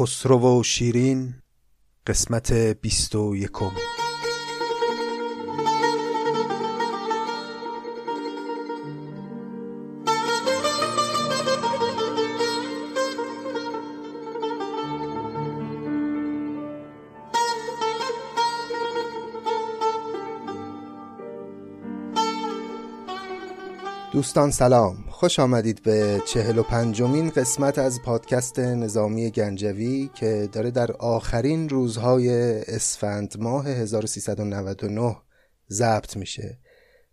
خسرو و شیرین قسمت بیست و یکم. دوستان سلام. خوش آمدید به چهل و پنجمین قسمت از پادکست نظامی گنجوی که داره در آخرین روزهای اسفند ماه 1399 ضبط میشه.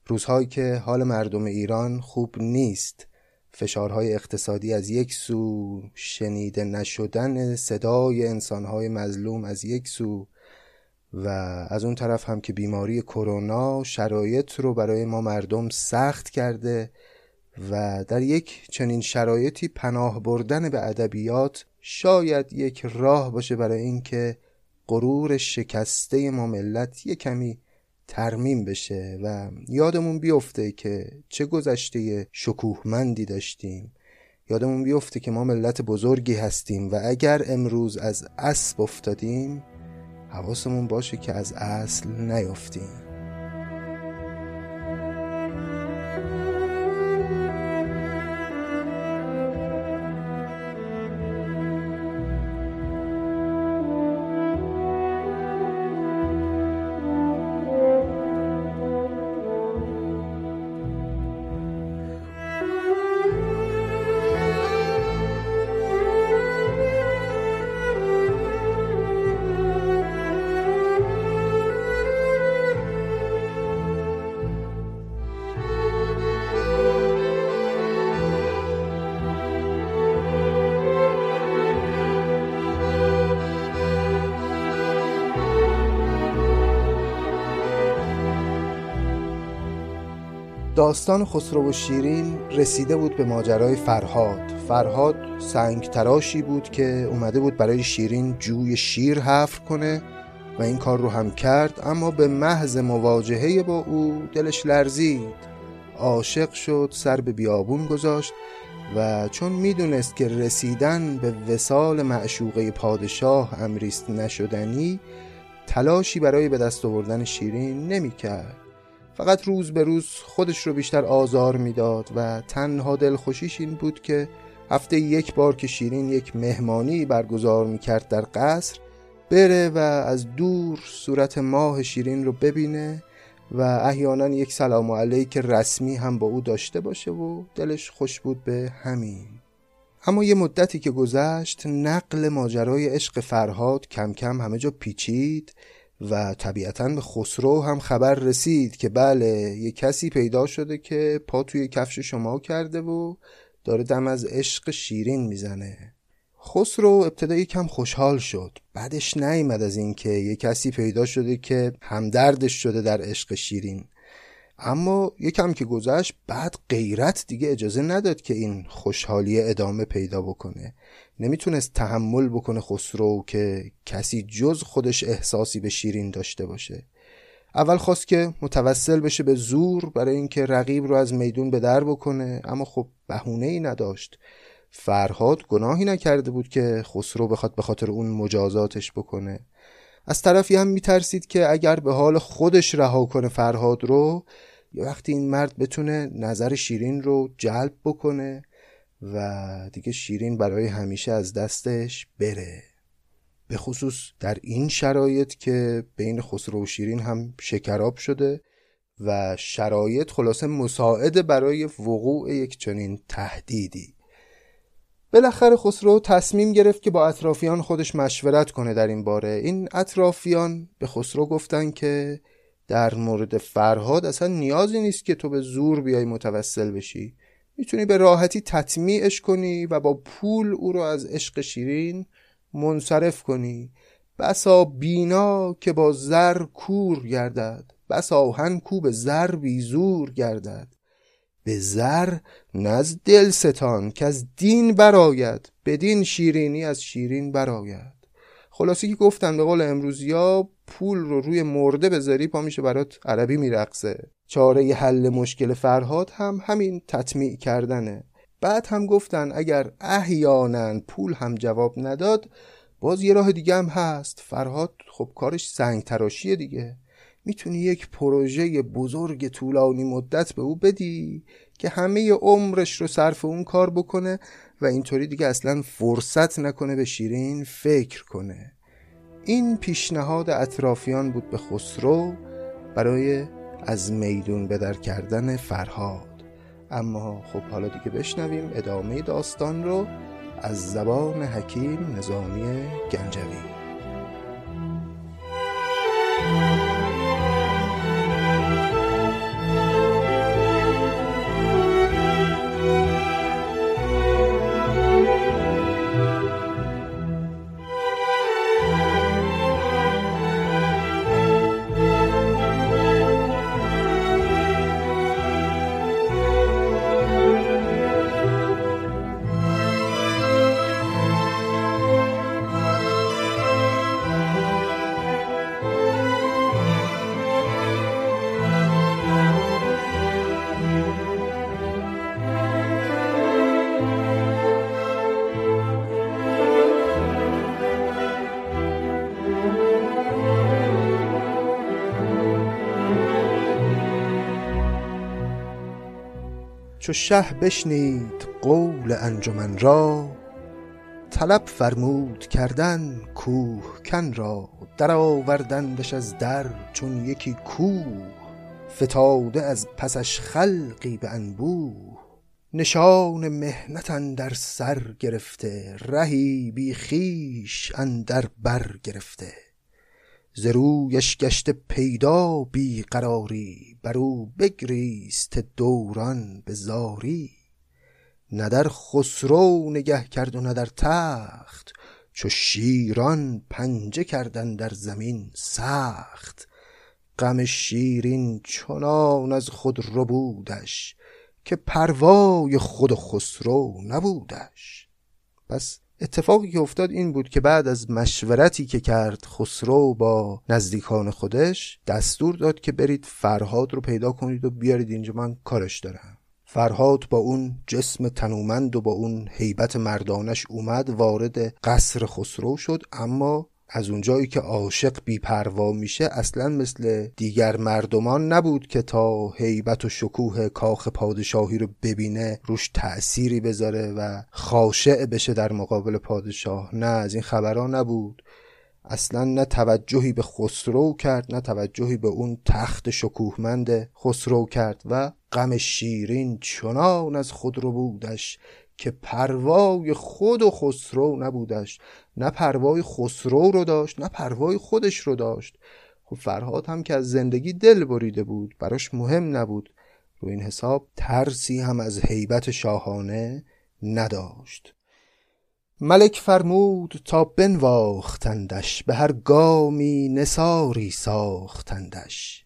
روزهایی که حال مردم ایران خوب نیست. فشارهای اقتصادی از یک سو شنیده نشدن صدای انسانهای مظلوم از یک سو و از اون طرف هم که بیماری کرونا شرایط رو برای ما مردم سخت کرده. و در یک چنین شرایطی پناه بردن به ادبیات شاید یک راه باشه برای اینکه غرور شکسته ما ملت یک کمی ترمیم بشه و یادمون بیفته که چه گذشته شکوهمندی داشتیم. یادمون بیفته که ما ملت بزرگی هستیم و اگر امروز از اسب افتادیم حواسمون باشه که از اصل نیفتیم. داستان خسرو و شیرین رسیده بود به ماجرای فرهاد. فرهاد سنگ تراشی بود که اومده بود برای شیرین جوی شیر حفر کنه و این کار رو هم کرد اما به محض مواجهه با او دلش لرزید. عاشق شد سر به بیابون گذاشت و چون می‌دونست که رسیدن به وسال معشوقه پادشاه امریست نشدنی تلاشی برای به دست آوردن شیرین نمی‌کرد. فقط روز به روز خودش رو بیشتر آزار می‌داد و تنها دلخوشیش این بود که هفته یک بار که شیرین یک مهمانی برگزار می‌کرد در قصر بره و از دور صورت ماه شیرین رو ببینه و احیانا یک سلام علیک رسمی هم با او داشته باشه و دلش خوش بود به همین. اما یه مدتی که گذشت نقل ماجرای عشق فرهاد کم کم همه جا پیچید و طبیعتا به خسرو هم خبر رسید که بله یه کسی پیدا شده که پا توی کفش شما کرده و داره دم از عشق شیرین می‌زنه. خسرو ابتدا کم خوشحال شد. بعدش نیامد از اینکه یه کسی پیدا شده که همدردش شده در عشق شیرین. اما یکم که گذشت بعد غیرت دیگه اجازه نداد که این خوشحالی ادامه پیدا بکنه. نمی‌تونست تحمل بکنه خسرو که کسی جز خودش احساسی به شیرین داشته باشه. اول خواست که متوسل بشه به زور برای اینکه رقیب رو از میدون به در بکنه اما خب بهونه ای نداشت. فرهاد گناهی نکرده بود که خسرو بخواد به خاطر اون مجازاتش بکنه. از طرفی هم میترسید که اگر به حال خودش رها کنه فرهاد رو یه وقتی این مرد بتونه نظر شیرین رو جلب بکنه و دیگه شیرین برای همیشه از دستش بره. به خصوص در این شرایط که بین خسرو و شیرین هم شکراب شده و شرایط خلاصه مساعده برای وقوع یک چنین تهدیدی. بالاخره خسرو تصمیم گرفت که با اطرافیان خودش مشورت کنه در این باره. این اطرافیان به خسرو گفتن که در مورد فرهاد اصلا نیازی نیست که تو به زور بیای متوسل بشی. می‌تونی به راحتی تطمیعش کنی و با پول او رو از عشق شیرین منصرف کنی. بسا بینا که با زر کور گردد. بسا آهن کو به زر بیزور گردد. به زر نز دل ستان که از دین براید بدین شیرینی از شیرین براید خلاصی که گفتن به قول امروزیا پول رو روی مرده بذاری پا میشه برات عربی میرقصه. چاره حل مشکل فرهاد هم همین تطمیع کردنه. بعد هم گفتن اگر احیانا پول هم جواب نداد باز یه راه دیگه هم هست. فرهاد خب کارش سنگ تراشیه دیگه. می‌تونی یک پروژه بزرگ طولانی مدت به او بدی که همه عمرش رو صرف اون کار بکنه و اینطوری دیگه اصلا فرصت نکنه به شیرین فکر کنه. این پیشنهاد اطرافیان بود به خسرو برای از میدون بدر کردن فرهاد. اما خب حالا دیگه بشنویم ادامه داستان رو از زبان حکیم نظامی گنجوی. چو شه بشنید قول انجمن را طلب فرمود کردن کن را. درآوردندش از در چون یکی کوه فتاده از پسش خلقی به انبوه. نشان مهنت اندر سر گرفته رهی بی خویش اندر بر گرفته. ز رویش گشته پیدا بی قراری بر او بگریست دوران به زاری. نه در خسرو نگه کرد و نه در تخت چو شیران پنجه کردن در زمین سخت. غم شیرین چنان از خود ربودش که پروای خود خسرو نبودش. پس اتفاقی که افتاد این بود که بعد از مشورتی که کرد خسرو با نزدیکان خودش دستور داد که برید فرهاد رو پیدا کنید و بیارید اینجا من کارش دارم. فرهاد با اون جسم تنومند و با اون حیبت مردانش اومد وارد قصر خسرو شد اما از اونجایی که عاشق بیپروا میشه اصلا مثل دیگر مردمان نبود که تا هیبت و شکوه کاخ پادشاهی رو ببینه روش تأثیری بذاره و خاشع بشه در مقابل پادشاه. نه از این خبرها نبود. اصلا نه توجهی به خسرو کرد نه توجهی به اون تخت شکوهمند خسرو کرد و غم شیرین چنان از خود رو بودش که پروای خود و خسرو نبودش. نه پروای خسرو رو داشت نه پروای خودش رو داشت. خب فرهاد هم که از زندگی دل بریده بود براش مهم نبود. رو این حساب ترسی هم از حیبت شاهانه نداشت. ملک فرمود تا بنواختندش به هر گامی نساری ساختندش.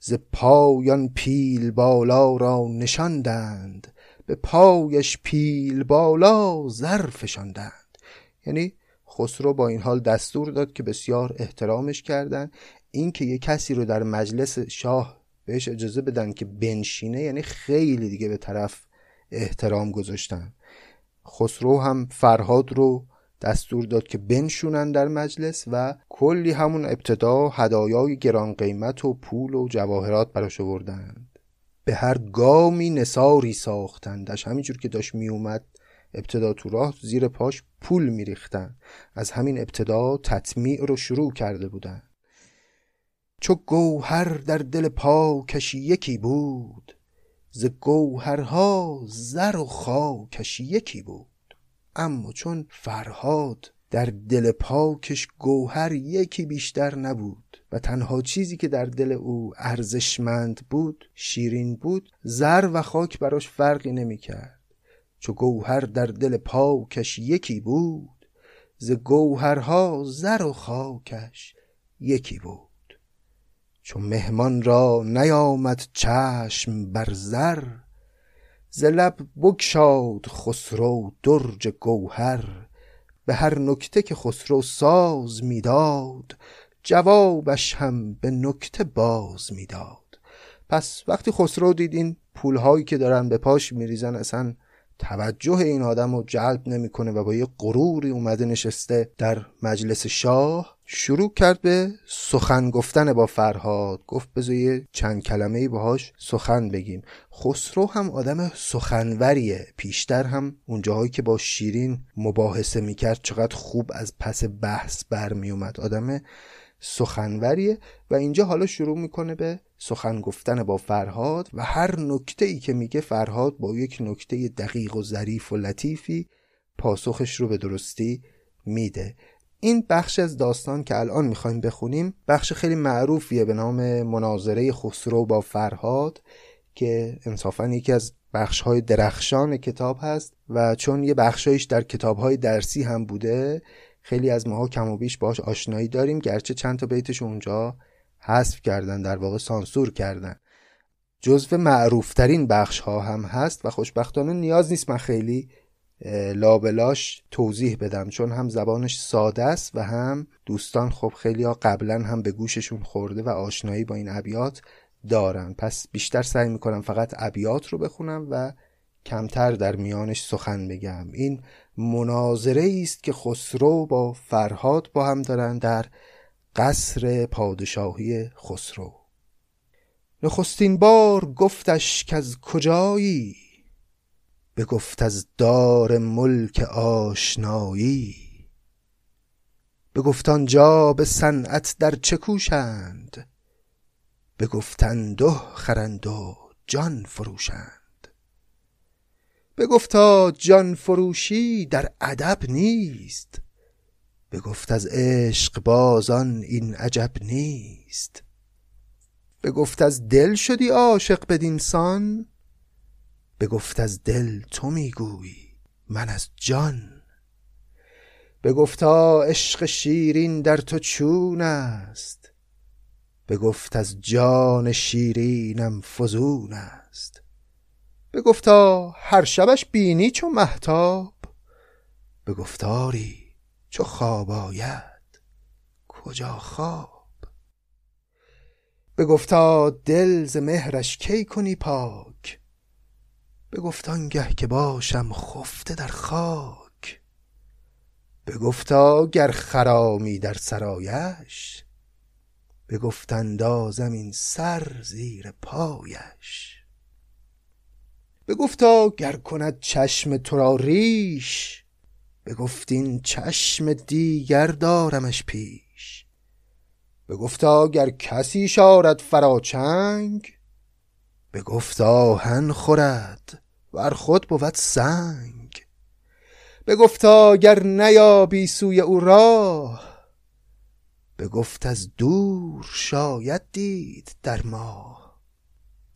ز پایان پیل بالا را نشاندند. به پایش پیل بالا زر فشاندند یعنی خسرو با این حال دستور داد که بسیار احترامش کردن. اینکه یه کسی رو در مجلس شاه بهش اجازه بدن که بنشینه یعنی خیلی دیگه به طرف احترام گذاشتن. خسرو هم فرهاد رو دستور داد که بنشونن در مجلس و کلی همون ابتدا هدایای گران قیمت و پول و جواهرات براش آوردند به هر گامی نساری ساختندش. همینجور که داشت میومد ابتدا تو راه زیر پاش پول میریختن. از همین ابتدا تطمیع رو شروع کرده بودن. چو گوهر در دل پاکش یکی بود. ز گوهرها زر و خاکش یکی بود. اما چون فرهاد در دل پاکش گوهر یکی بیشتر نبود. و تنها چیزی که در دل او ارزشمند بود شیرین بود زر و خاک براش فرقی نمی‌کرد. چو گوهر در دل پاکش یکی بود ز گوهرها زر و خاکش یکی بود. چو مهمان را نیامد چشم بر زر ز لب بگشاد خسرو درج گوهر. به هر نکته که خسرو ساز می‌داد جوابش هم به نکته باز می‌داد. پس وقتی خسرو دید این پولهایی که دارن به پاش میریزن اصلا توجه این آدم رو جلب نمی‌کنه و با یه غروری اومده نشسته در مجلس شاه شروع کرد به سخن گفتن با فرهاد. گفت بذار یه چند کلمه ای باهاش سخن بگیم. خسرو هم آدم سخنوریه. پیشتر هم اونجاهایی که با شیرین مباحثه می‌کرد چقدر خوب از پس بحث برمی اومد آدم سخنوریه و اینجا حالا شروع می‌کنه به سخن گفتن با فرهاد و هر نکته ای که میگه فرهاد با یک نکته دقیق و ظریف و لطیفی پاسخش رو به درستی میده. این بخش از داستان که الان می‌خوایم بخونیم بخش خیلی معروفیه به نام مناظره خسرو با فرهاد که انصافا یکی از بخش های درخشان کتاب هست و چون یه بخشایش در کتاب های درسی هم بوده خیلی از ماها کم و بیش باش آشنایی داریم گرچه چند تا بیتش اونجا حذف کردن در واقع سانسور کردن. جزو معروفترین بخش ها هم هست و خوشبختانه نیاز نیست من خیلی لابلاش توضیح بدم چون هم زبانش ساده است و هم دوستان خب خیلی قبلا هم به گوششون خورده و آشنایی با این ابیات دارن. پس بیشتر سعی می‌کنم فقط ابیات رو بخونم و کمتر در میانش سخن بگم. این مناظره است که خسرو با فرهاد با هم دارن در قصر پادشاهی خسرو. نخستین بار گفتش که از کجایی؟ بگفت از دار ملک آشنایی. بگفت آنجا به صنعت در چه کوشند؟ بگفتند و خرند و جان فروشند. بگفتا جان فروشی در ادب نیست. بگفت از عشق بازان این عجب نیست. بگفت از دل شدی عاشق بدین سان. بگفت از دل تو می‌گویی من از جان. بگفتا عشق شیرین در تو چون است. بگفت از جان شیرینم فزون است. بگفتا هر شبش بینی چو محتاب بگفتاری چو خواب آید کجا خواب؟ بگفتا دل ز مهرش کی کنی پاک؟ بگفت آنگه که باشم خفته در خاک؟ بگفتا گر خرامی در سرایش؟ بگفت اندازم این سر زیر پایش؟ بگفتا گر کند چشم تو را ریش. بگفت این چشم دیگر دارمش پیش. بگفتا گر کسی شارد فراچنگ. بگفت آهن خورد ور خود بود سنگ. بگفتا گر نیابی سوی او راه. بگفت از دور شاید دید در ماه.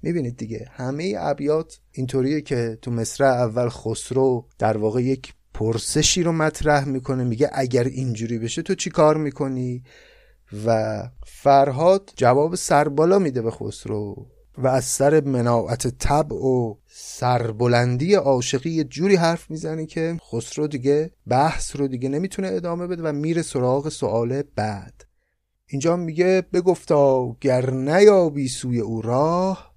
می‌بینید دیگه. همه ابیات اینطوریه که تو مصرع اول خسرو در واقع یک پرسشی رو مطرح می‌کنه میگه اگر اینجوری بشه تو چی کار می‌کنی؟ و فرهاد جواب سربالا میده به خسرو و از سر مناعت طبع و سربلندی عاشقی یه جوری حرف می‌زنه که خسرو دیگه بحث رو دیگه نمی‌تونه ادامه بده و میره سراغ سوال بعد. اینجا میگه بگفتا گر نیابی سوی او راه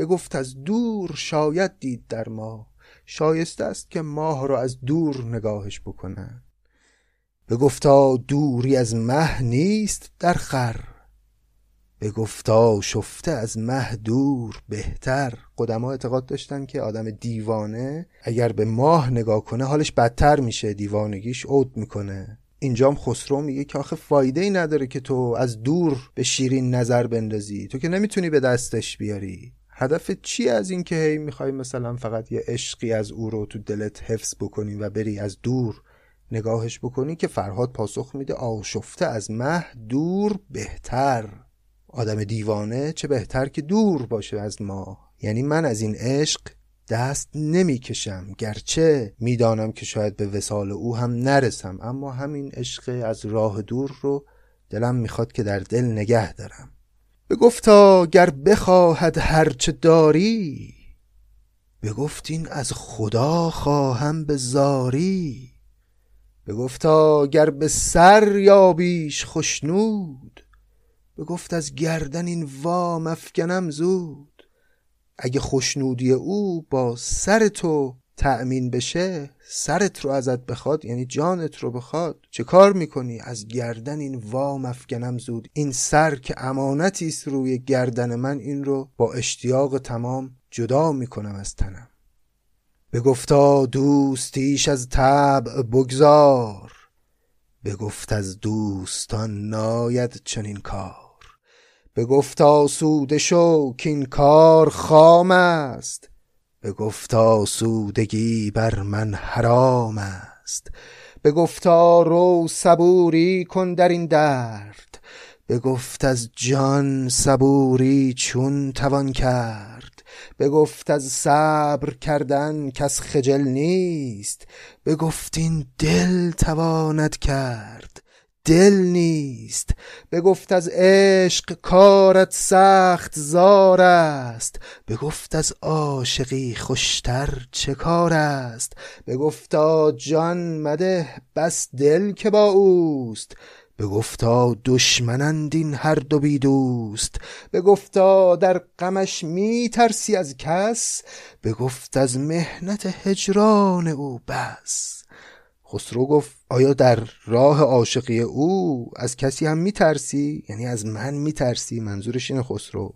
بگفت از دور شاید دید در ما. شایسته است که ماه رو از دور نگاهش بکنن بگفتا دوری از مه نیست در خر. بگفتا شفته از مه دور بهتر. قدما اعتقاد داشتن که آدم دیوانه اگر به ماه نگاه کنه حالش بدتر میشه. دیوانگیش عود می‌کنه. اینجام خسرو میگه که آخه فایده ای نداره که تو از دور به شیرین نظر بندازی. تو که نمی‌تونی به دستش بیاری. هدف چی از این که هی می‌خوای مثلا فقط یه عشقی از او رو تو دلت حفظ بکنی و بری از دور نگاهش بکنی که فرهاد پاسخ میده آشفته از مه دور بهتر. آدم دیوانه چه بهتر که دور باشه از ما. یعنی من از این عشق دست نمی‌کشم. گرچه می‌دانم که شاید به وسال او هم نرسم اما همین عشق از راه دور رو دلم می‌خواد که در دل نگه دارم. بگفتا گر بخواهد هرچه داری بگفتین از خدا خواهم به زاری. بگفتا گر به سر یابیش خشنود بگفت از گردن این وام افکنم زود. اگه خوشنودی او با سر تو تأمین بشه سرت رو ازت بخواد یعنی جانت رو بخواد. چه کار می‌کنی؟ از گردن این وام افگنم زود. این سر که امانتی است روی گردن من این رو با اشتیاق تمام جدا می‌کنم از تنم. گفتا دوستیش از طبع بگذار. بگفت از دوستان ناید چنین کار. بگفتا سوده شو این کار خام است. بگفتا سودگی بر من حرام است. بگفتا رو صبوری کن در این درد. بگفت از جان صبوری چون توان کرد. بگفت از صبر کردن کس خجل نیست. بگفت این دل تواند کرد. دل نیست. بگفت از عشق کارت سخت زار است. بگفت از عاشقی خوشتر چه کار است. بگفتا جان مده بس دل که با اوست. بگفتا دشمنند این هر دو بی دوست. بگفتا در غمش می ترسی از کس. بگفت از مهنت هجران او بس. خسرو گفت آیا در راه عاشقی او از کسی هم میترسی؟ یعنی از من میترسی؟ منظورش اینه خسرو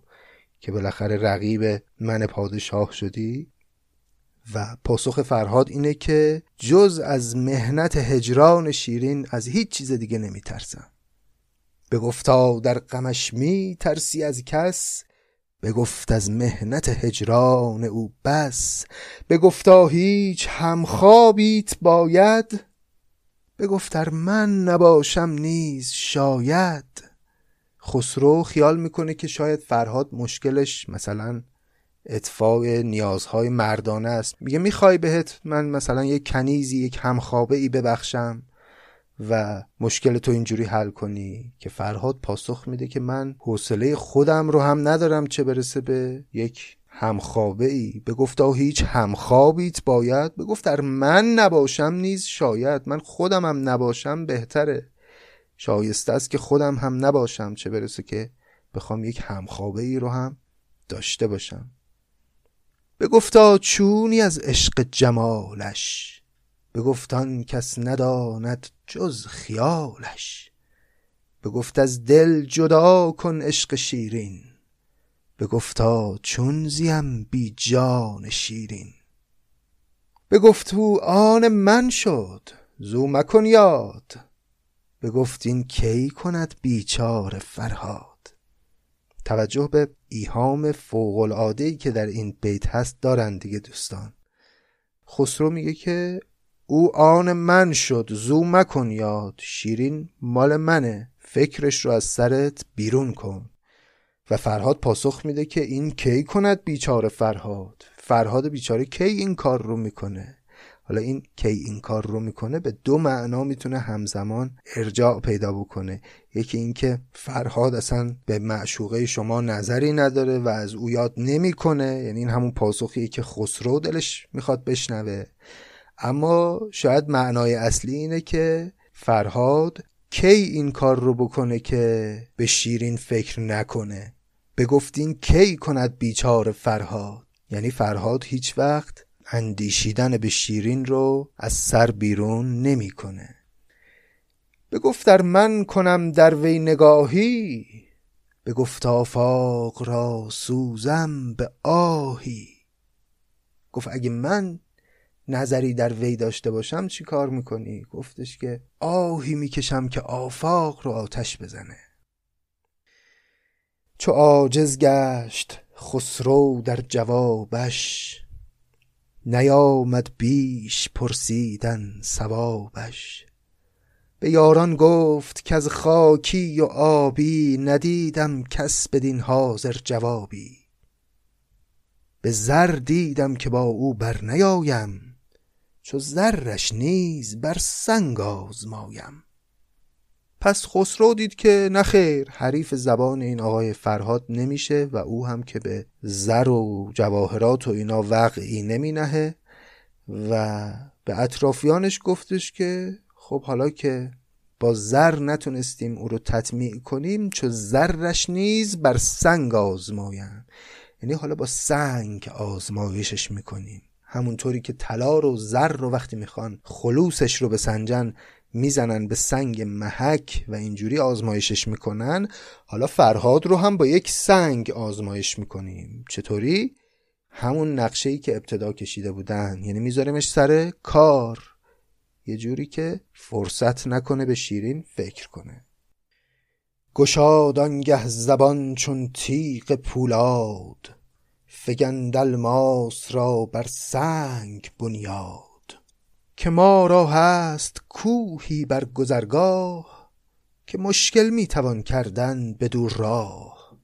که بالاخره رقیب من پادشاه شدی؟ و پاسخ فرهاد اینه که جز از مهنت هجران شیرین از هیچ چیز دیگه نمیترسم. گفتا در غمش می ترسی از کس بگفت از مهنت هجران او بس گفتا هیچ همخوابیت باید بگفتر من نباشم نیز شاید. خسرو خیال می‌کنه که شاید فرهاد مشکلش مثلا اطفاع نیازهای مردانه است. میگه می‌خوای بهت من مثلا یک کنیزی یک همخوابه ای ببخشم؟ و مشکل تو اینجوری حل کنی که فرهاد پاسخ میده که من حوصله خودم رو هم ندارم چه برسه به یک همخوابه ای بگفتا هیچ همخوابیت باید. بگفت در من نباشم نیز شاید. من خودم هم نباشم بهتره. شایسته است که خودم هم نباشم چه برسه که بخوام یک همخوابه ای رو هم داشته باشم. بگفتا چونی از عشق جمالش. بگفتان کس نداند جز خیالش. بگفت از دل جدا کن عشق شیرین. بگفتا چون زیم بی جان شیرین. بگفت او آن من شد زو مکن یاد. بگفت این کی کند بیچار فرهاد؟ توجه به ایهام فوق العاده که در این بیت هست دارند دیگه دوستان. خسرو میگه که او آن من شد زو مکن یاد شیرین مال منه فکرش رو از سرت بیرون کن. و فرهاد پاسخ میده که این کی کند بیچاره فرهاد؟ فرهاد بیچاره کی این کار رو می‌کنه؟ حالا این کی این کار رو می‌کنه به دو معنا می‌تونه همزمان ارجاع پیدا بکنه. یکی اینکه فرهاد اصلا به معشوقه شما نظری نداره و از او یاد نمی‌کنه یعنی این همون پاسخیه که خسرو دلش می‌خواد بشنوه. اما شاید معنای اصلی اینه که فرهاد کی این کار رو بکنه که به شیرین فکر نکنه؟ به گفتین کی کند بیچار فرهاد؟ یعنی فرهاد هیچ وقت اندیشیدن به شیرین رو از سر بیرون نمی‌کنه. به گفتر من کنم در وی نگاهی به گفت آفاق را سوزم به آهی. گفت اگه من نظری در وی داشته باشم چی کار می‌کنی؟ گفتش که آهی می‌کشم که آفاق رو آتش بزنه. چو عاجز گشت خسرو در جوابش نیامد بیش پرسیدن سوابش به یاران گفت که از خاکی و آبی ندیدم کس بدین حاضر جوابی. به زر دیدم که با او بر نیایم چو زرش نیز بر سنگ آزمایم. پس خسرو دید که نخیر حریف زبان این آقای فرهاد نمیشه و او هم که به زر و جواهرات و اینا وقعی نمی نهه و به اطرافیانش گفتش که خب حالا که با زر نتونستیم او رو تطمیع کنیم چو زرش نیز بر سنگ آزمایم. یعنی حالا با سنگ آزمایشش می‌کنیم. همونطوری که طلا رو زر رو وقتی می‌خوان خلوصش رو بسنجن می‌زنن به سنگ محک و اینجوری آزمایشش می‌کنن. حالا فرهاد رو هم با یک سنگ آزمایش می‌کنیم. چطوری؟ همون نقشه ای که ابتدا کشیده بودن. یعنی میذاریمش سر کار. یه جوری که فرصت نکنه به شیرین فکر کنه. گشاد آنگه زبان چون تیغ پولاد. فگند الماس را بر سنگ بنیاد که ما را هست کوهی بر گذرگاه که مشکل می‌توان کردن دور راه.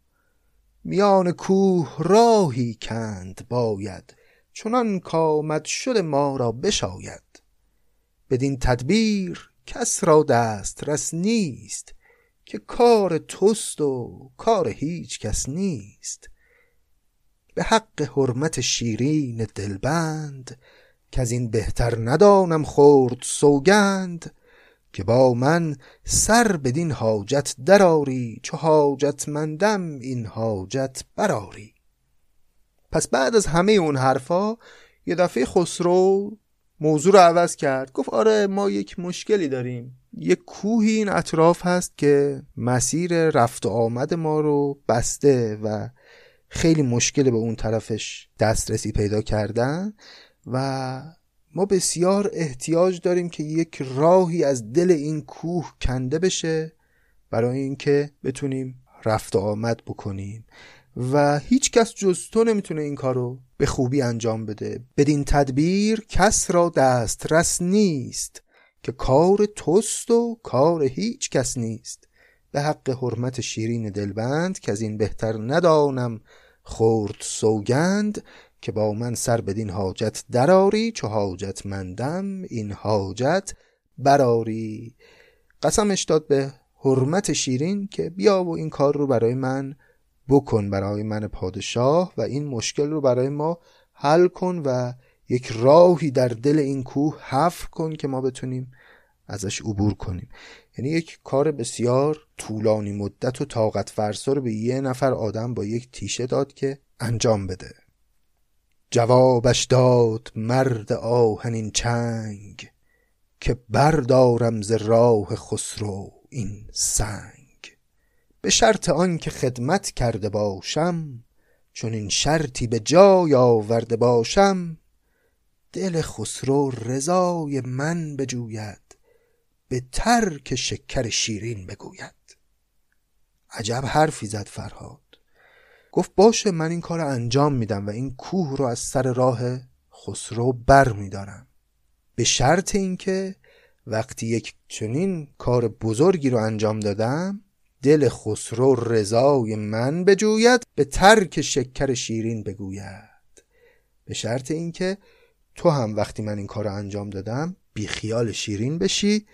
میان کوه راهی کند باید چنان کامد شد ما را بشاید. بدین تدبیر کس را دست رس نیست که کار توست و کار هیچ کس نیست. به حق حرمت شیرین دلبند که از این بهتر ندانم خورد سوگند که با من سر بدین حاجت دراری چو حاجتمندم این حاجت براری پس بعد از همه اون حرفا یه دفعه خسرو موضوع رو عوض کرد گفت آره ما یک مشکلی داریم. یک کوهی این اطراف هست که مسیر رفت و آمد ما رو بسته و خیلی مشکل به اون طرفش دسترسی پیدا کردن و ما بسیار احتیاج داریم که یک راهی از دل این کوه کنده بشه برای اینکه بتونیم رفت و آمد بکنیم. و هیچ کس جز تو نمی‌تونه این کارو به خوبی انجام بده. بدین تدبیر کس را دسترس نیست که کار توست و کار هیچ کس نیست. به حق حرمت شیرین دلبند که از این بهتر ندانم خورد سوگند که با من سر بدین حاجت دراری چو حاجت مندم این حاجت براری قسمش داد به حرمت شیرین که بیا و این کار رو برای من بکن برای من پادشاه و این مشکل رو برای ما حل کن و یک راهی در دل این کوه حفر کن که ما بتونیم ازش عبور کنیم. یعنی یک کار بسیار طولانی مدت و طاقت فرسا رو به یه نفر آدم با یک تیشه داد که انجام بده. جوابش داد مرد آهنین چنگ که بردارم ز راه خسرو این سنگ. به شرط آن که خدمت کرده باشم چون این شرطی به جای آورده باشم دل خسرو رضای من بجوید. به ترک شکر شیرین بگوید. عجب حرفی زد فرهاد. گفت باشه من این کار انجام میدم و این کوه رو از سر راه خسرو بر میدارم. به شرط اینکه وقتی یک چنین کار بزرگی رو انجام دادم دل خسرو رضای من بجوید به ترک شکر شیرین بگوید. به شرط اینکه تو هم وقتی من این کار رو انجام دادم بی خیال شیرین بشی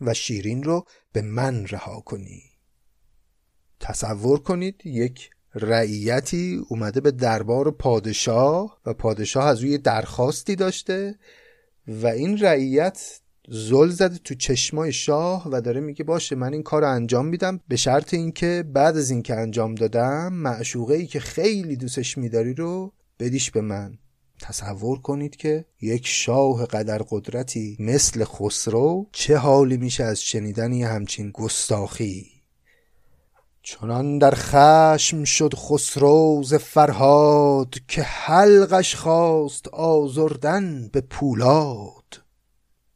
و شیرین رو به من رها کنی. تصور کنید یک رعیتی اومده به دربار پادشاه و پادشاه از روی درخواستی داشته و این رعیت زل زده تو چشمای شاه و داره میگه باشه من این کار رو انجام میدم به شرط اینکه بعد از اینکه انجام دادم معشوقه ای که خیلی دوستش میداری رو بدیش به من. تصور کنید که یک شاه قدر قدرتی مثل خسرو چه حالی میشه از شنیدن یه همچین گستاخی؟ چنان در خشم شد خسرو ز فرهاد که حلقش خواست آزردن به پولاد.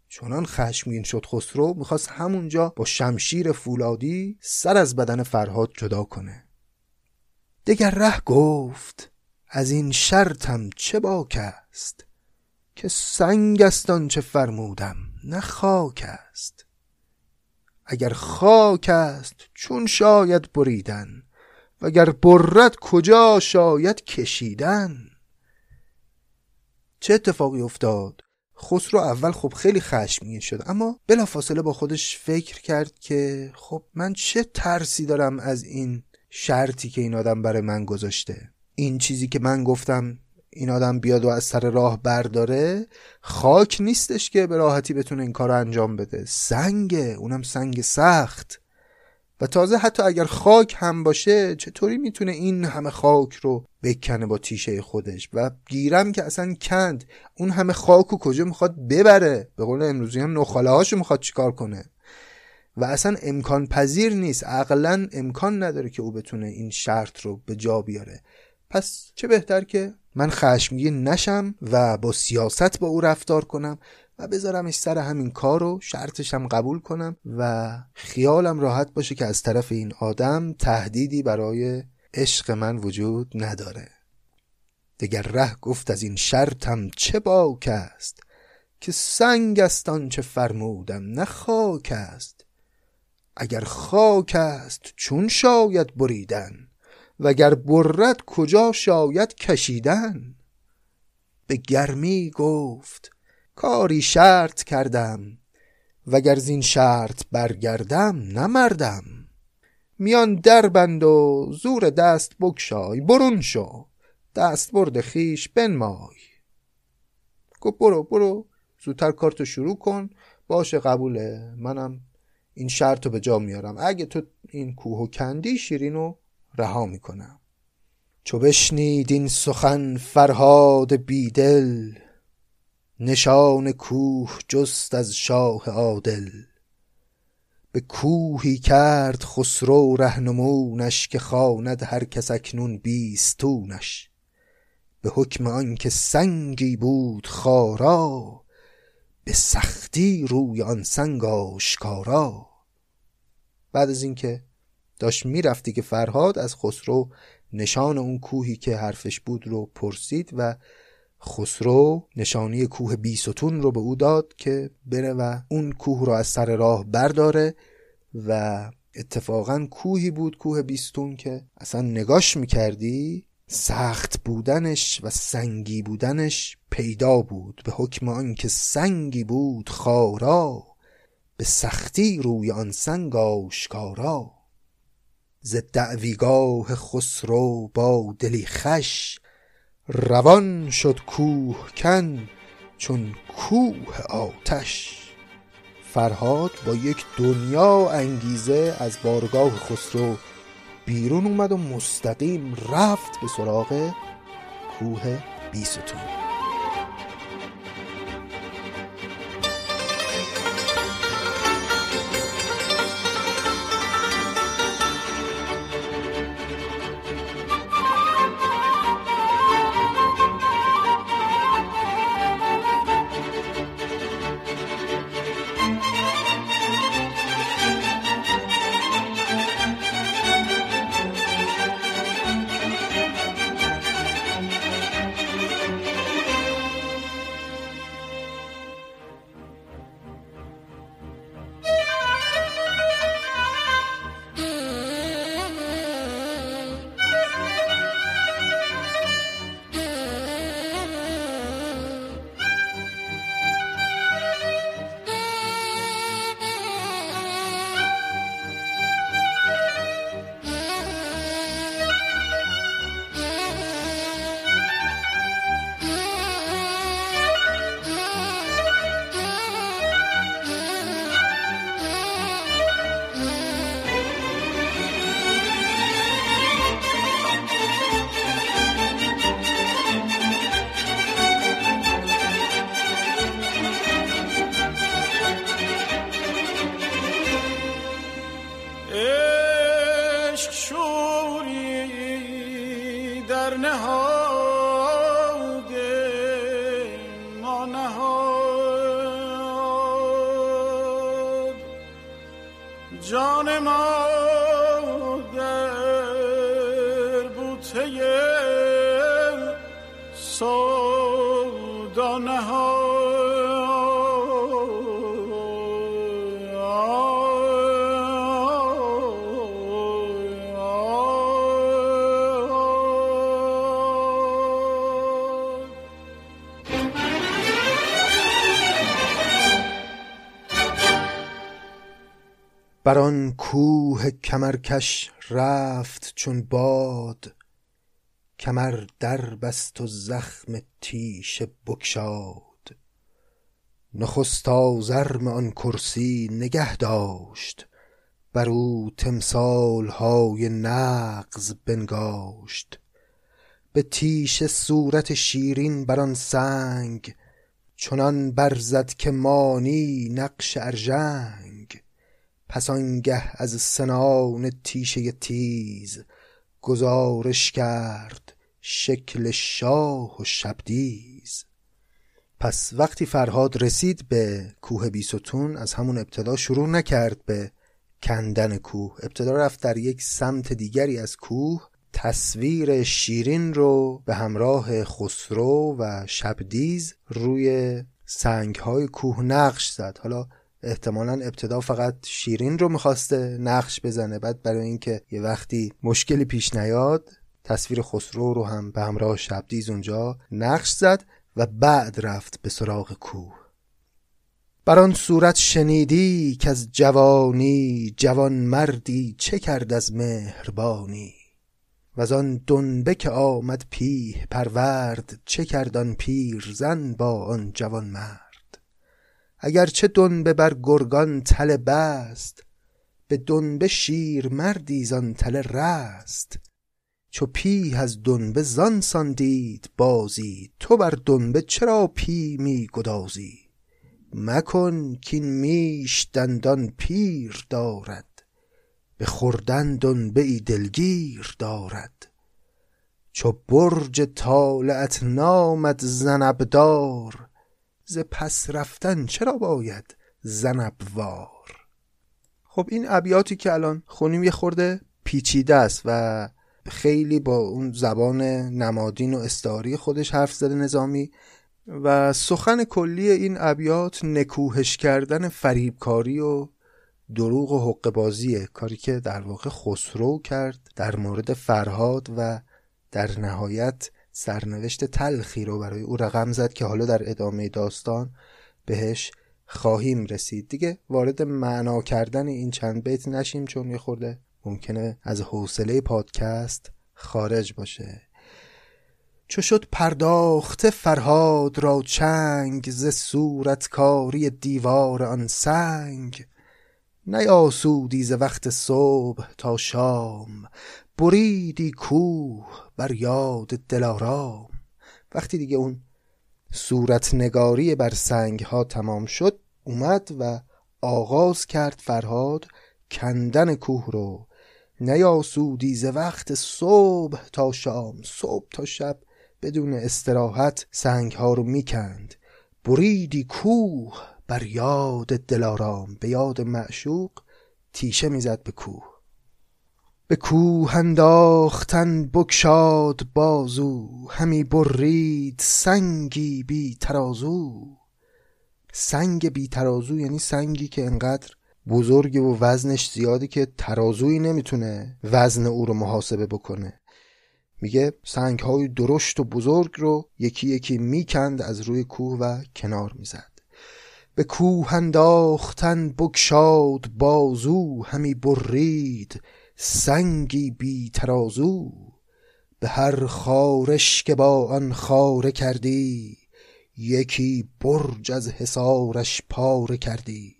چنان خشمگین شد خسرو می‌خواست همونجا با شمشیر فولادی سر از بدن فرهاد جدا کنه. دگر ره گفت از این شرطم چه باک است؟ که سنگ است چه فرمودم نه خاک است. اگر خاک است چون شاید بریدن وگر برد کجا شاید کشیدن؟ چه اتفاقی افتاد؟ خسرو اول خب خیلی خشمگین شد اما بلافاصله با خودش فکر کرد که خب من چه ترسی دارم از این شرطی که این آدم برای من گذاشته؟ این چیزی که من گفتم این آدم بیاد و از سر راه برداره خاک نیستش که به راحتی بتونه این کار رو انجام بده. سنگه اونم سنگ سخت. و تازه حتی اگر خاک هم باشه چطوری می‌تونه این همه خاک رو بکنه با تیشه خودش؟ و گیرم که اصلا کند. اون همه خاک و کجا می‌خواد ببره؟ به قول امروزی هم نخاله هاشو می‌خواد چیکار کنه؟ و اصلا امکان پذیر نیست. عقلا امکان نداره که او بتونه این شرط رو به جا بیاره. پس چه بهتر که من خشمگین نشم و با سیاست با او رفتار کنم و بذارمش سر همین کار رو شرطشم قبول کنم و خیالم راحت باشه که از طرف این آدم تهدیدی برای عشق من وجود نداره. دگر ره گفت از این شرطم چه باک است که سنگ است چه فرمودم نه خاک است. اگر خاک است چون شاید بریدن. وگر برد کجا شاید کشیدن؟ به گرمی گفت کاری شرط کردم وگر زین شرط برگردم نمردم میان دربند و زور دست بکشای برون شو دست برد خیش بنمای. گفت برو برو زودتر کارتو شروع کن باشه قبوله منم این شرط رو به جا میارم. اگه تو این کوه کندی شیرینو رها می‌کنم. چو بشنید این سخن فرهاد بیدل نشان کوه جست از شاه عادل. به کوهی کرد خسرو رهنمونش که خواند هر کس اکنون بیستونش. به حکم آنکه سنگی بود خارا به سختی روی آن سنگ آشکارا. بعد از اینکه داشت می‌رفتی که فرهاد از خسرو نشان اون کوهی که حرفش بود رو پرسید و خسرو نشانی کوه بیستون رو به او داد که بره و اون کوه رو از سر راه برداره و اتفاقا کوهی بود کوه بیستون که اصلا نگاش می‌کردی سخت بودنش و سنگی بودنش پیدا بود به حکم آنکه سنگی بود خارا به سختی روی آن سنگ آشکارا. ز دعویگاه خسرو با دلی خش روان شد کوه کن چون کوه آتش. فرهاد با یک دنیا انگیزه از بارگاه خسرو بیرون اومد و مستقیم رفت به سراغ کوه بیستون. न हो بر آن کوه کمرکش رفت چون باد. کمر در بست و زخم تیشه بگشاد. نخست آزرم آن کرسی نگه داشت. بر او تمثال های نغز بنگاشت. به تیش صورت شیرین بر آن سنگ. چنان برزد که مانی نقش ارژنگ. پس آنگه از سنان تیشه تیز گزارش کرد شکل شاه و شبدیز. پس وقتی فرهاد رسید به کوه بیستون از همون ابتدا شروع نکرد به کندن کوه. ابتدا رفت در یک سمت دیگری از کوه. تصویر شیرین رو به همراه خسرو و شبدیز روی سنگ های کوه نقش زد. حالا احتمالا ابتدا فقط شیرین رو می‌خواسته نقش بزنه. بعد برای اینکه یه وقتی مشکلی پیش نیاد تصویر خسرو رو هم به همراه شبدیز اونجا نقش زد و بعد رفت به سراغ کوه. بر آن صورت شنیدی که از جوانی جوان مردی چه کرد از مهربانی؟ و آن دنبه که آمد پیه پرورد چه کرد آن پیر زن با آن جوان مرد؟ اگر چه دنبه بر گرگان تله بست به دنبه شیر مردی زان تله رست چو پی از دنبه زان ساندید بازی تو بر دنبه چرا پی می گدازی؟ مکن کین میش دندان پیر دارد به خوردن دنبه ای دلگیر دارد. چو برج طالعت نامد زنبدار ز پس رفتن چرا باید زنبوار؟ خب این ابیاتی که الان خونیم یه خورده پیچیده است و خیلی با اون زبان نمادین و استعاری خودش حرف زده نظامی و سخن کلی این ابیات نکوهش کردن فریبکاری و دروغ و حق بازیه کاری که در واقع خسرو کرد در مورد فرهاد و در نهایت سرنوشت تلخی رو برای او رقم زد که حالا در ادامه داستان بهش خواهیم رسید. دیگه وارد معنا کردن این چند بیت نشیم چون یه خورده ممکنه از حوصله پادکست خارج باشه. چو شد پرداخته فرهاد را چنگ ز صورتکاری دیوار آن سنگ نیاسودی ز وقت صبح تا شام بریدی کوه بر یاد دلارام. وقتی دیگه اون صورت نگاری بر سنگ ها تمام شد اومد و آغاز کرد فرهاد کندن کوه رو. نیاسودی ز وقت صبح تا شام. صبح تا شب بدون استراحت سنگ ها رو می‌کند. بریدی کوه بر یاد دلارام. به یاد معشوق تیشه می‌زد به کوه. به کوه انداختن بکشاد بازو همی برید سنگی بی ترازو. سنگ بی ترازو یعنی سنگی که انقدر بزرگ و وزنش زیادی که ترازویی نمی‌تونه وزن او رو محاسبه بکنه. میگه سنگ های درشت و بزرگ رو یکی یکی می‌کند از روی کوه و کنار می‌زد. به کوه انداختن بکشاد بازو همی برید سنگی بی ترازو به هر خارش که با آن خاره کردی یکی برج از حصارش پاره کردی.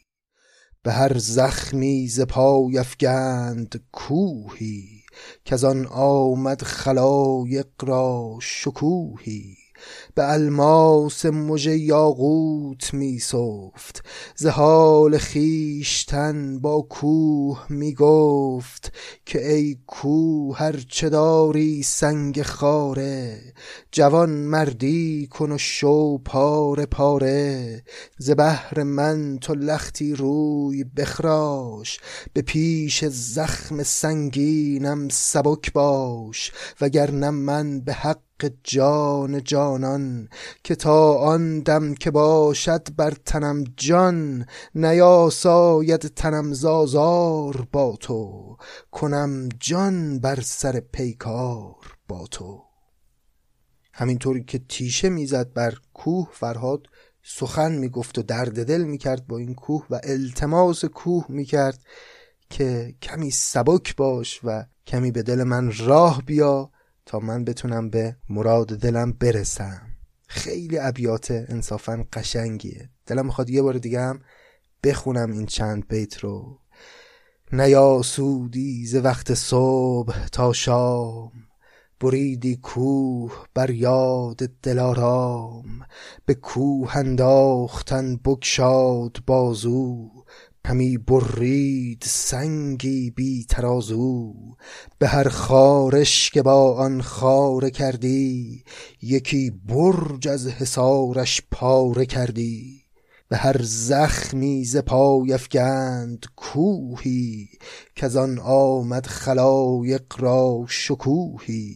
به هر زخمی ز پای افگند کوهی که آن آمد خلایق را شکوهی. به الماس مژه یاقوت می سفت ز حال خویشتن با کوه می گفت که ای کوه هر چه داری سنگ خاره جوان مردی کن و شو پاره پاره. ز بهر من تو لختی روی بخراش به پیش زخم سنگینم سبک باش. وگرنه من به حق جان جانان که تا آن دم که باشد بر تنم جان نیاساید تنم زازار با تو کنم جان بر سر پیکار با تو. همینطوری که تیشه می‌زد بر کوه فرهاد سخن می‌گفت و درد دل می‌کرد با این کوه و التماس کوه می‌کرد که کمی سبک باش و کمی به دل من راه بیا. تا من بتونم به مراد دلم برسم. خیلی ابیات انصافا قشنگیه. دلم می‌خواد یه بار دیگه هم بخونم این چند بیت رو. نیاسودی ز وقت صبح تا شام بریدی کوه بر یاد دلارام. به کوه انداختن بگشاد بازو. همی برید سنگی بی ترازو به هر خارش که با آن خاره کردی یکی برج از حصارش پاره کردی. به هر زخمی ز پای افگند کوهی کز آن آمد خلایق را شکوهی.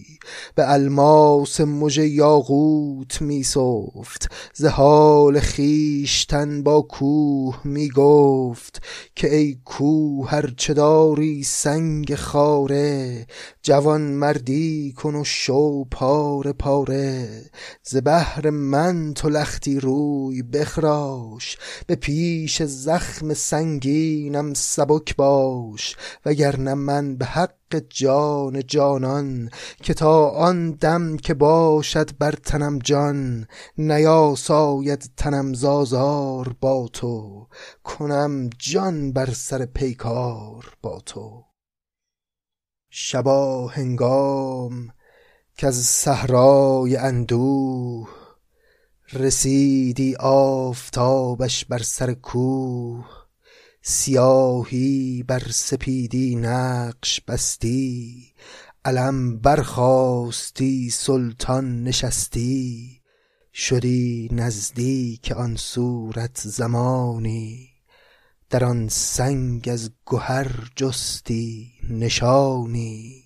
به الماس مژه یاقوت می سفت ز حال خویشتن با کوه می گفت که ای کوه هر چه داری سنگ خاره جوان مردی کن و شو پاره پاره. ز بهر من تو لختی روی بخراش به پیش زخم سنگینم سبک باش وگرنه من به حق جان جانان که تا آن دم که باشد بر تنم جان نیاساید تنم زازار با تو کنم جان بر سر پیکار با تو. شبا هنگام کز صحرای اندوه رسیدی آفتابش بر سر کوه سیاهی بر سپیدی نقش بستی علم برخاستی سلطان نشستی شدی نزدیک آن صورت زمانی در آن سنگ از گهر جستی نشانی.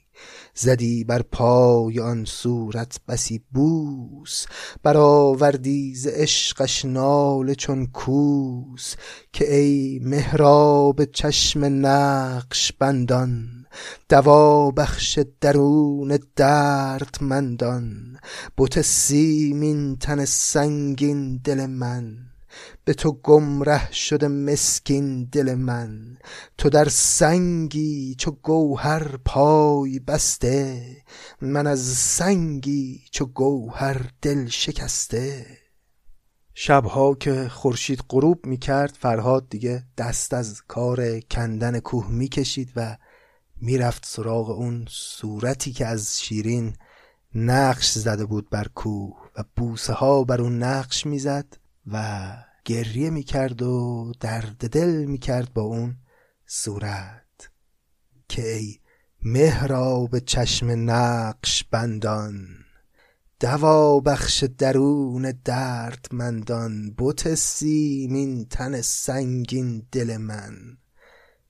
زدی بر پای آن صورت بسی بوس برآوردی ز عشقش ناله چون کوس که ای محراب چشم نقش بندان دوا بخش درون دردمندان بت سیمین تن سنگین دل من. به تو گمره شده مسکین دل من. تو در سنگی چو گوهر پای بسته. من از سنگی چو گوهر دل شکسته. شبها که خورشید غروب می کرد فرهاد دیگه دست از کار کندن کوه می کشید و می‌رفت سراغ اون صورتی که از شیرین نقش زده بود بر کوه و بوسه ها بر اون نقش می‌زد. و گریه می‌کرد و درد دل می‌کرد با اون صورت که ای مهراب چشم نقش بندان دوا بخش درون دردمندان بت سیمین تن سنگین دل من.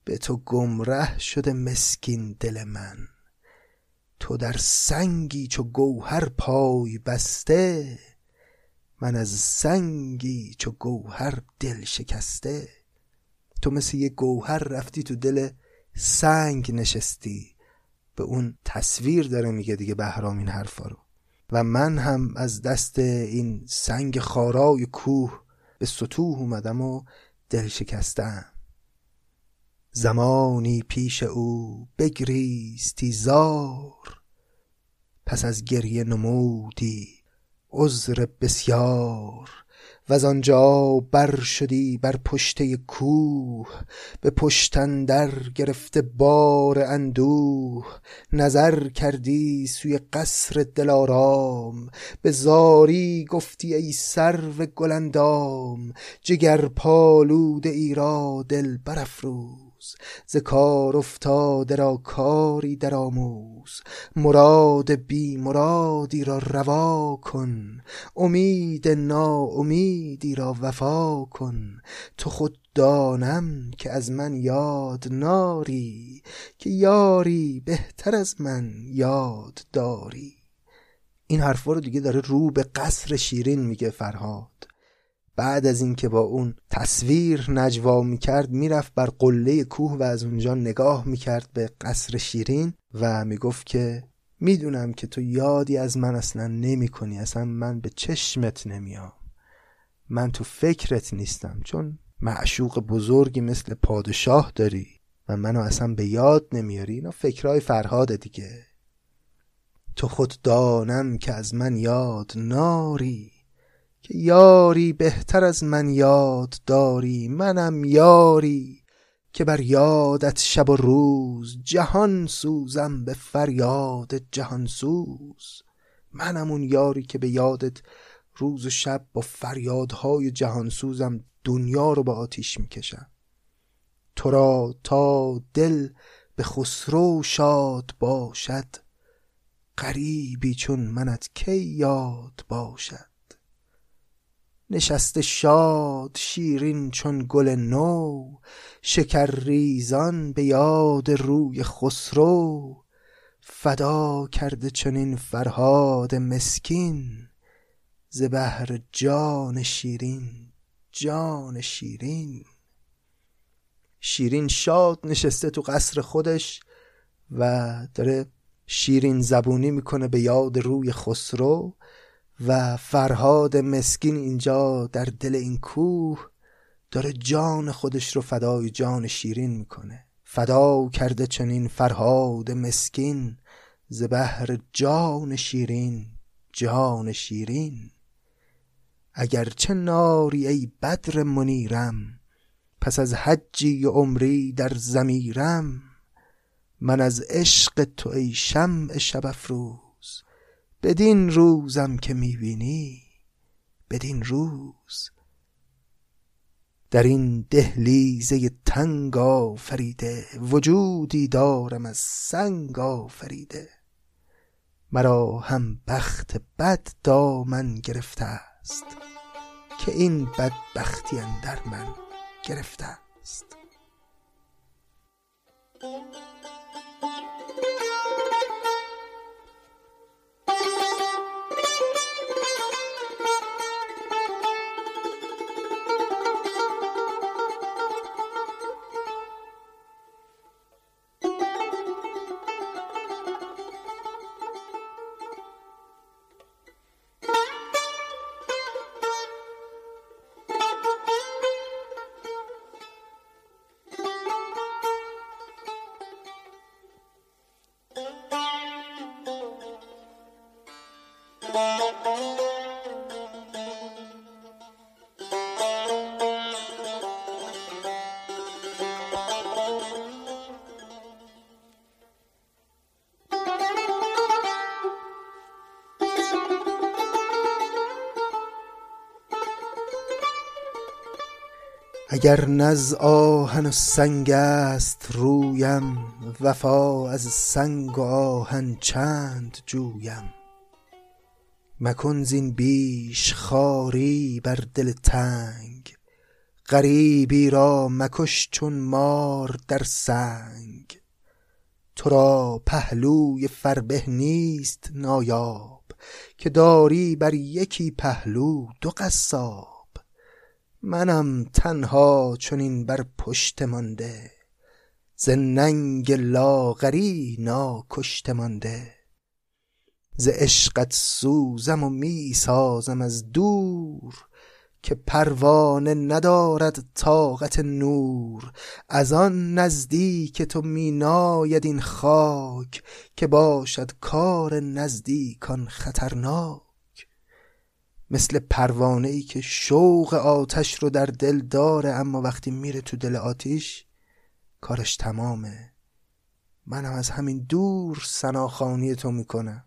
به تو گمره شده مسکین دل من. تو در سنگی چو گوهر پای بسته من از سنگی چو گوهر دل شکسته. تو مثل یه گوهر رفتی تو دل سنگ نشستی. به اون تصویر داره میگه دیگه بهرام این حرفا رو. و من هم از دست این سنگ خارای کوه به سطوح اومدم و دل شکستم. زمانی پیش او بگریستی زار. پس از گریه نمودی. عذر بسیار و آنجا بر شدی بر پشته کوه به پشت اندر گرفته بار اندوه. نظر کردی سوی قصر دلارام به زاری گفتی ای سرو گلندام جگر پالود ای را دل برافروز. ز کار افتاده را کاری درآموز مراد بی مرادی را روا کن. امید ناامیدی را وفا کن. تو خود دانم که از من یاد ناری که یاری بهتر از من یاد داری. این حرفا رو دیگه داره رو به قصر شیرین میگه فرهاد. بعد از اینکه با اون تصویر نجوا می‌کرد می‌رفت بر قله کوه و از اونجا نگاه می‌کرد به قصر شیرین و می‌گفت که می‌دونم که تو یادی از من اصلا نمی کنی اصلا من به چشمت نمیام. من تو فکرت نیستم چون معشوق بزرگی مثل پادشاه داری و منو اصلا به یاد نمیاری. اینا فکرهای فرهاد دیگه. تو خود دانم که از من یاد ناری. که یاری بهتر از من یاد داری منم یاری که بر یادت شب و روز جهان سوزم به فریاد جهان سوز. منم اون یاری که به یادت روز و شب با فریادهای جهان سوزم دنیا رو به آتیش می‌کشم. تو را تا دل به خسرو شاد باشد غریبی چون منت کی یاد باشد. نشسته شاد شیرین چون گل نو شکر ریزان به یاد روی خسرو. فدا کرده چنین فرهاد مسکین ز بهر جان شیرین جان شیرین. شیرین شاد نشسته تو قصر خودش و داره شیرین زبونی می‌کنه به یاد روی خسرو. و فرهاد مسکین اینجا در دل این کوه داره جان خودش رو فدای جان شیرین می‌کنه. فدا کرده چنین فرهاد مسکین ز بهر جان شیرین جان شیرین. اگر چه ناری ای بدر منیرم پس از حجی و عمری در زمیرم من از عشق تو ای شمع شب افروز. بدین روزم که می‌بینی بدین روز. در این دهلیزه تنگ آفریده وجودی دارم از سنگ آفریده. مرا هم بخت بد دامن گرفته است که این بدبختی در من گرفته است. اگر نز آهن و سنگ است رویم وفا از سنگ و آهن چند جویم. مکن زین بیش خواری بر دل تنگ غریبی را مکش چون مار در سنگ. تو را پهلوی فربه نیست نایاب که داری بر یکی پهلو دو قصاب. منم تنها چنین بر پشت مانده ز ننگ لاغری ناکشته مانده. ز عشقت سوزم و می سازم از دور که پروانه ندارد طاقت نور. از آن نزدیک تو می ناید این خاک که باشد کار نزدیکان خطرناک. مثل پروانه ای که شوق آتش رو در دل داره اما وقتی میره تو دل آتیش کارش تمامه. منم از همین دور سناخانی تو می‌کنم.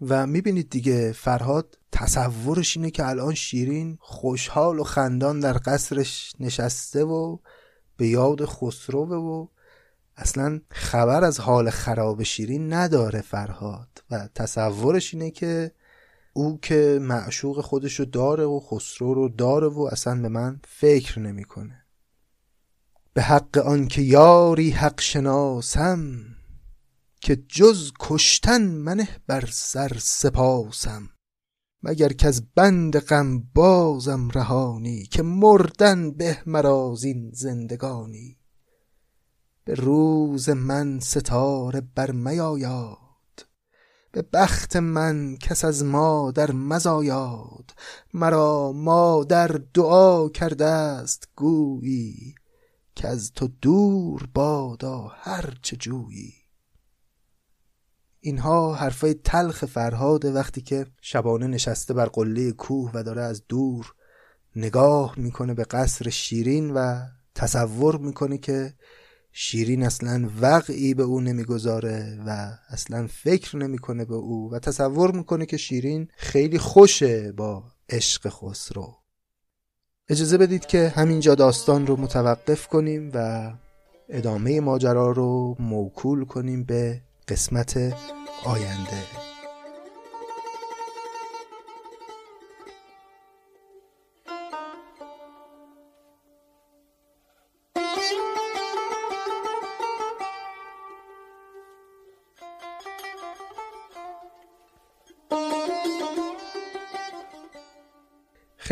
و می‌بینید دیگه فرهاد تصورش اینه که الان شیرین خوشحال و خندان در قصرش نشسته و به یاد خسروه و اصلا خبر از حال خراب شیرین نداره فرهاد. و تصورش اینه که او که معشوق خودش رو داره و خسرو رو داره و اصلا به من فکر نمی‌کنه. به حق آنکه یاری حق شناسم که جز کشتن منه بر سر سپاسم. مگر که از بند غم بازم رهانی که مردن به مرازین زندگانی. به روز من ستاره بر میاید به بخت من کس از مادر مزایاد مرا مادر دعا کرده است گویی که از تو دور بادا هر چه جویی. اینها حرفای تلخ فرهاده وقتی که شبانه نشسته بر قله کوه و داره از دور نگاه می‌کنه به قصر شیرین و تصور می‌کنه که شیرین اصلا وقعی به او نمی‌گذاره و اصلا فکر نمی‌کنه به او و تصور می‌کنه که شیرین خیلی خوشه با عشق خسرو. اجازه بدید که همینجا داستان رو متوقف کنیم و ادامه ماجرا رو موکول کنیم به قسمت آینده.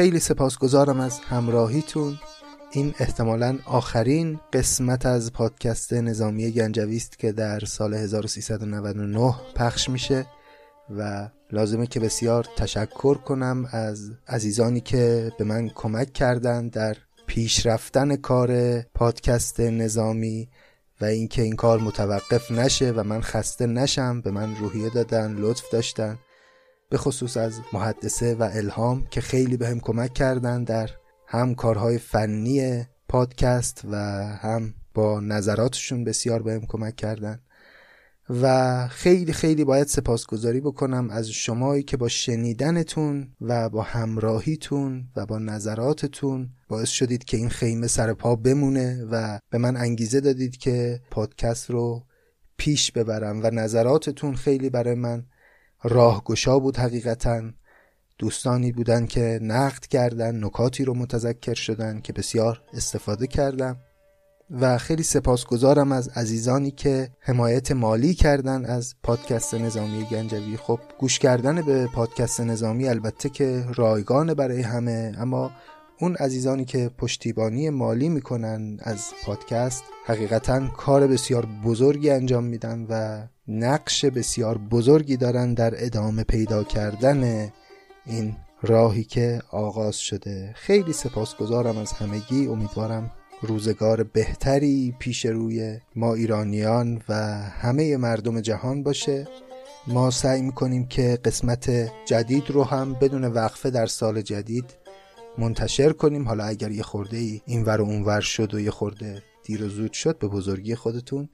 خیلی سپاسگزارم از همراهیتون. این احتمالا آخرین قسمت از پادکست نظامی گنجوی است که در سال 1399 پخش میشه و لازمه که بسیار تشکر کنم از عزیزانی که به من کمک کردن در پیشرفتن کار پادکست نظامی و اینکه این کار متوقف نشه و من خسته نشم به من روحیه دادن لطف داشتن. به خصوص از محدثه و الهام که خیلی به هم کمک کردن در هم کارهای فنی پادکست و هم با نظراتشون بسیار بهم کمک کردن. و خیلی خیلی باید سپاسگزاری بکنم از شمایی که با شنیدنتون و با همراهیتون و با نظراتتون باعث شدید که این خیمه سر پا بمونه و به من انگیزه دادید که پادکست رو پیش ببرم و نظراتتون خیلی برای من راهگشا بود حقیقتا. دوستانی بودن که نقد کردن نکاتی رو متذکر شدن که بسیار استفاده کردم. و خیلی سپاسگزارم از عزیزانی که حمایت مالی کردن از پادکست نظامی گنجوی. خب گوش کردن به پادکست نظامی البته که رایگان برای همه اما اون عزیزانی که پشتیبانی مالی می‌کنن از پادکست حقیقتا کار بسیار بزرگی انجام میدن و نقش بسیار بزرگی دارن در ادامه پیدا کردن این راهی که آغاز شده. خیلی سپاسگزارم از همگی. امیدوارم روزگار بهتری پیش روی ما ایرانیان و همه مردم جهان باشه. ما سعی می‌کنیم که قسمت جدید رو هم بدون وقفه در سال جدید منتشر کنیم. حالا اگر یه خورده ای این ور و اون ور شد و یه خورده دیر و زود شد به بزرگی خودتون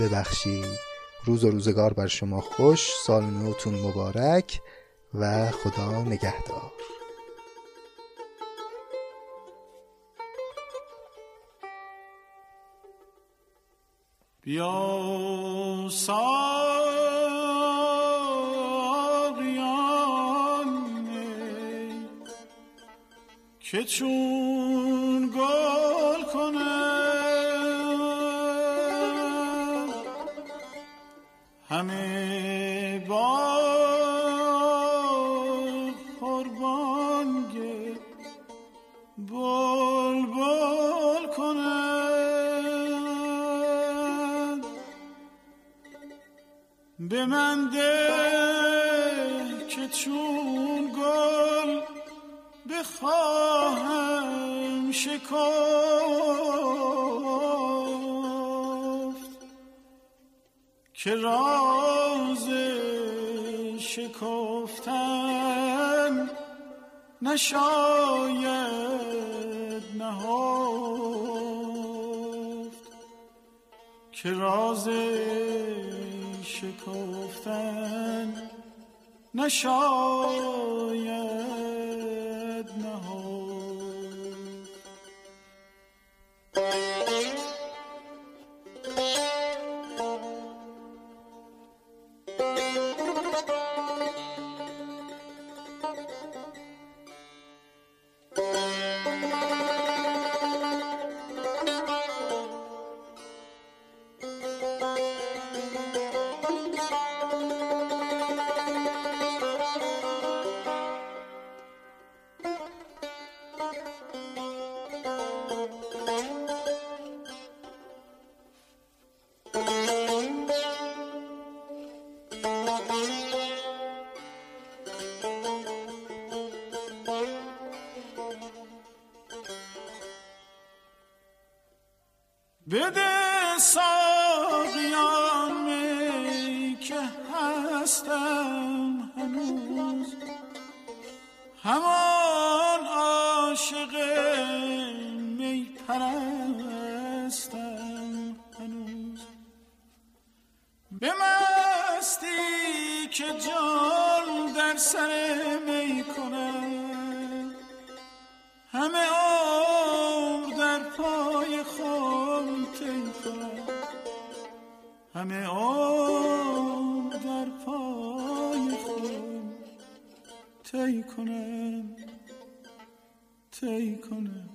ببخشید. روز و روزگار بر شما خوش. سال نوتون مبارک و خدا نگهدار. بیا ساقیان که چون گل کنه همه با قربانگه بل بل کنند. به من ده که چون بخواهم شکافت که راز شکفتن نشاید نهفت. که راز شکفتن نشاید ساقیان می که هستم هنوز. همان عاشق می پرستم هنوز. به مستی که جان در سر می کنم همه همه آن در پای خودم تی کنم تی کنم.